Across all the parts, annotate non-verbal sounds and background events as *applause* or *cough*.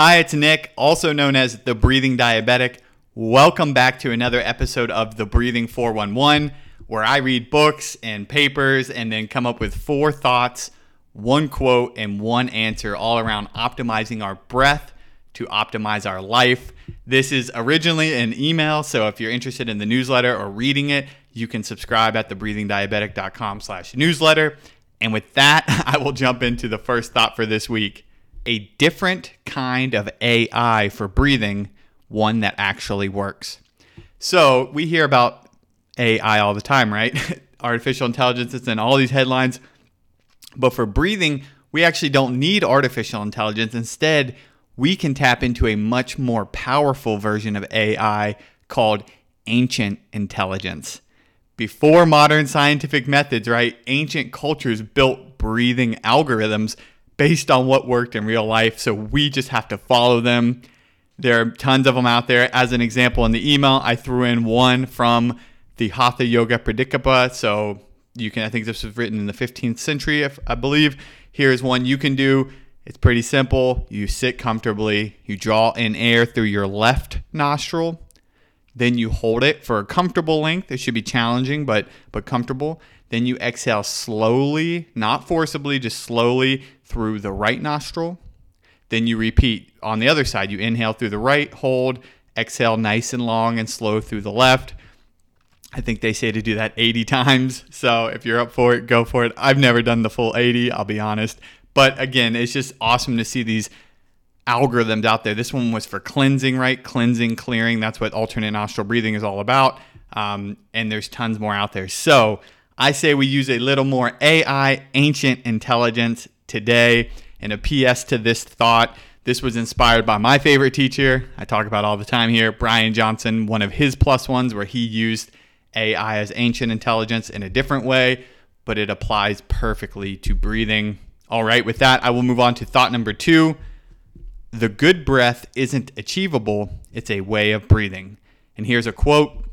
Hi, it's Nick, also known as the Breathing Diabetic. Welcome back to another episode of the Breathing 411, where I read books and papers and then come up with four thoughts, one quote, and one answer all around optimizing our breath to optimize our life. This is originally an email, so if you're interested in the newsletter or reading it, you can subscribe at thebreathingdiabetic.com slash newsletter. And with that, *laughs* I will jump into the first thought for this week. A different kind of AI for breathing, one that actually works. So we hear about AI all the time, right? *laughs* Artificial intelligence is in all these headlines. But for breathing, we actually don't need artificial intelligence. Instead, we can tap into a much more powerful version of AI called ancient intelligence. Before modern scientific methods, right, ancient cultures built breathing algorithms based on what worked in real life. So we just have to follow them. There are tons of them out there. As an example, in the email, I threw in one from the Hatha Yoga Pradipika. So you can, I think this was written in the 15th century, if I believe. Here's one you can do. It's pretty simple. You sit comfortably, you draw in air through your left nostril, then you hold it for a comfortable length. It should be challenging, but but comfortable. Then you exhale slowly, not forcibly, just slowly through the right nostril. Then you repeat on the other side. You inhale through the right, hold, exhale nice and long and slow through the left. I think they say to do that 80 *laughs* times. So if you're up for it, go for it. I've never done the full 80, I'll be honest. But again, it's just awesome to see these algorithms out there. This one was for cleansing, right? Cleansing, clearing. That's what alternate nostril breathing is all about. Um, and there's tons more out there. So I say we use a little more AI, ancient intelligence today. And a PS to this thought. This was inspired by my favorite teacher. I talk about all the time here, Brian Johnson, one of his plus ones where he used AI as ancient intelligence in a different way, but it applies perfectly to breathing. All right, with that, I will move on to thought number two. The good breath isn't achievable, it's a way of breathing. And here's a quote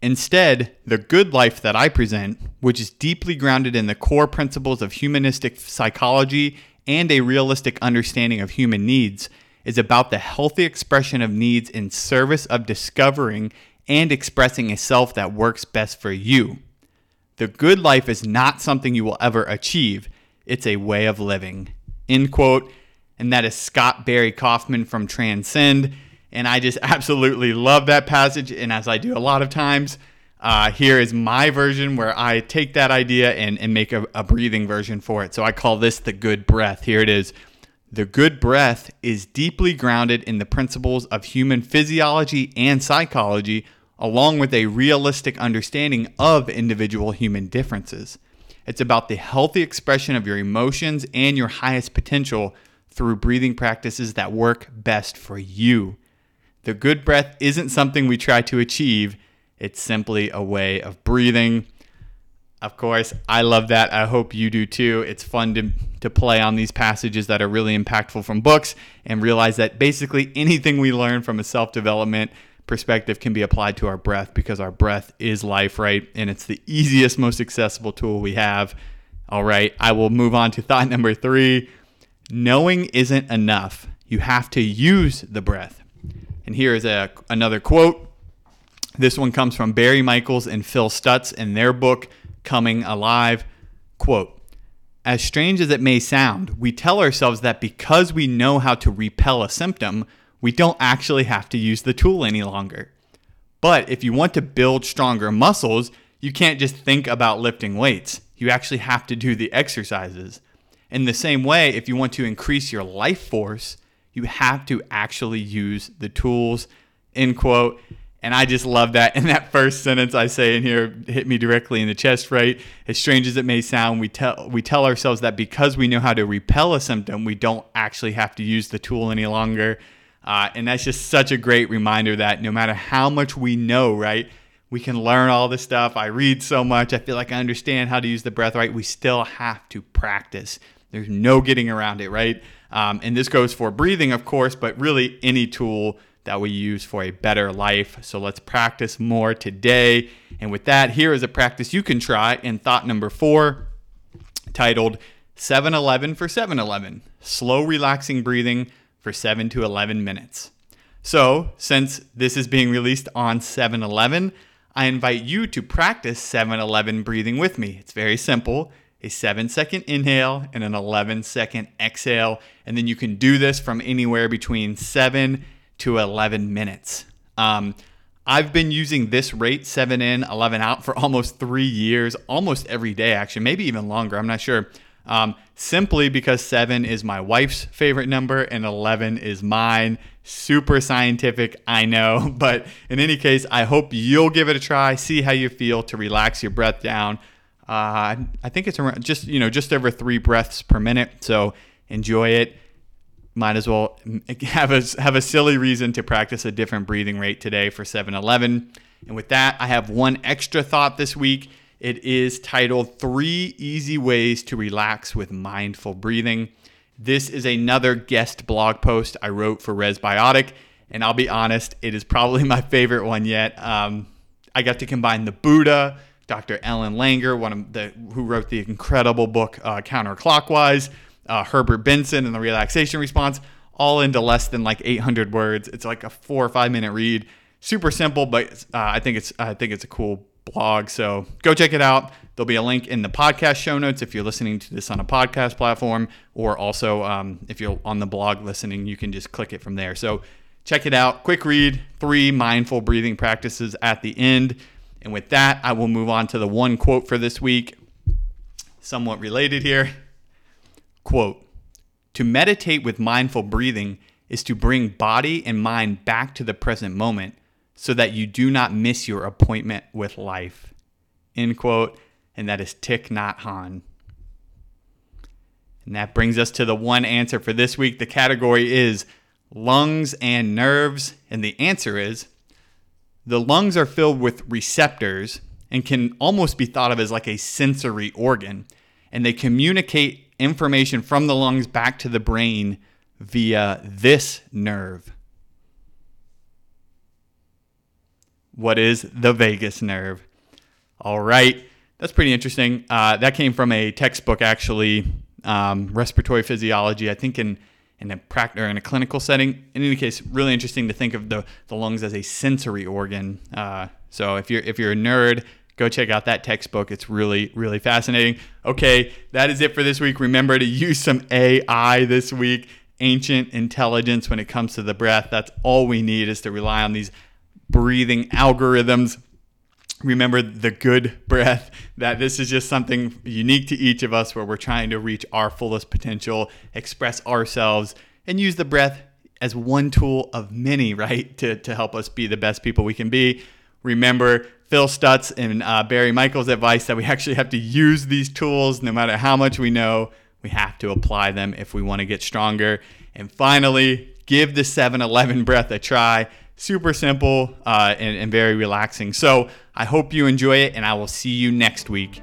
Instead, the good life that I present, which is deeply grounded in the core principles of humanistic psychology and a realistic understanding of human needs, is about the healthy expression of needs in service of discovering and expressing a self that works best for you. The good life is not something you will ever achieve, it's a way of living. End quote. And that is Scott Barry Kaufman from Transcend. And I just *laughs* absolutely love that passage. And as I do a lot of times, uh, here is my version where I take that idea and, and make a, a breathing version for it. So I call this the good breath. Here it is. The good breath is deeply grounded in the principles of human physiology and psychology, along with a realistic understanding of individual human differences. It's about the healthy expression of your emotions and your highest potential through breathing practices that work best for you. The good breath isn't something we try to achieve, it's simply a way of breathing. Of course, I love that. I hope you do too. It's fun to, to play on these passages that are really impactful from books and realize that basically anything we learn from a self development perspective can be applied to our breath because our breath is life, right? And it's the easiest, most accessible tool we have. All right, I will move on to thought number three. Knowing isn't enough. You have to use the breath. And here is a, another quote. This one comes from Barry Michels and Phil Stutz in their book, Coming Alive. Quote As strange as it may sound, we tell ourselves that because we know how to repel a symptom, we don't actually have to use the tool any longer. But if you want to build stronger muscles, you can't just think about lifting weights. You actually have to do the exercises. In the same way, if you want to increase your life force, you have to actually use the tools. End quote. And I just love that. *laughs* And that first sentence I say in here hit me directly in the chest, right? As strange as it may sound, we tell we tell ourselves that because we know how to repel a symptom, we don't actually have to use the tool any longer. Uh, and that's just such a great reminder that no matter how much we know, right, we can learn all this stuff. I read so much. I feel like I understand how to use the breath right. We still have to practice. There's no getting around it, right? Um, and this goes for breathing, of course, but really any tool that we use for a better life. So let's practice more today. And with that, here is a practice you can try in thought number four, titled 711 for 711 Slow, Relaxing Breathing for 7 to 11 minutes. So, since this is being released on 7 11, I invite you to practice 7 11 breathing with me. It's very simple a 7 second inhale and an 11 second exhale. And then you can do this from anywhere between 7 to 11 minutes. Um, I've been using this rate, 7 in, 11 out, for almost three years, almost every day, actually, maybe even longer. I'm not sure. Um, simply because seven is my wife's favorite number and 11 is mine. Super scientific, I know. *laughs* But in any case, I hope you'll give it a try, see how you feel to relax your breath down. Uh, I think it's around just, you know, just over three breaths per minute. So enjoy it. Might as well *laughs* have a, have a silly reason to practice a different breathing rate today for 7 11. And with that, I have one extra thought this week it is titled Three Easy Ways to Relax with Mindful Breathing. This is another guest blog post I wrote for ResBiotic, and I'll be honest, it is probably *laughs* my favorite one yet. Um, I got to combine the Buddha, Dr. Ellen Langer, one of the who wrote the incredible book uh, Counterclockwise, uh, Herbert Benson, and the Relaxation Response, all into less than like 800 words. It's like a four or five minute read. Super simple, but uh, I think it's I think it's a cool blog. So go check it out. There'll be a link in the podcast show notes if you're listening to this on a podcast platform, or also um, if you're on the blog listening, you can just click it from there. So check it out. Quick read, three mindful breathing practices at the end. And with that, I will move on to the one quote for this week, somewhat related here. Quote To meditate with mindful breathing is to bring body and mind back to the present moment so that you do not miss your appointment with life. End quote. And that is Thich Nhat Hanh. And that brings us to the one answer for this week. The category is lungs and nerves. And the answer is the lungs are filled with receptors and can almost be thought of as like a sensory organ. And they communicate information from the lungs back to the brain via this nerve. What is the vagus nerve? All right, that's pretty interesting. Uh, that came from a textbook, actually, um, respiratory physiology. I think in in a practice or in a clinical setting. In any case, really interesting to think of the, the lungs as a sensory organ. Uh, so if you're if you're a nerd, go check out that textbook. It's really really fascinating. Okay, that is it for this week. Remember to use some AI this week. Ancient intelligence when it comes to the breath. That's all we need is to rely on these breathing algorithms. Remember the good breath, that this is just something unique to each of us where we're trying to reach our fullest potential, express ourselves, and use the breath as one tool of many, right, to, to help us be the best people we can be. Remember Phil Stutz and uh, Barry Michels' advice that we actually have to use these tools no matter how much we know. We have to apply them if we want to get stronger. And finally, give the 7 11 breath a try super simple uh, and, and very relaxing. So I hope you enjoy it, and I will see you next week.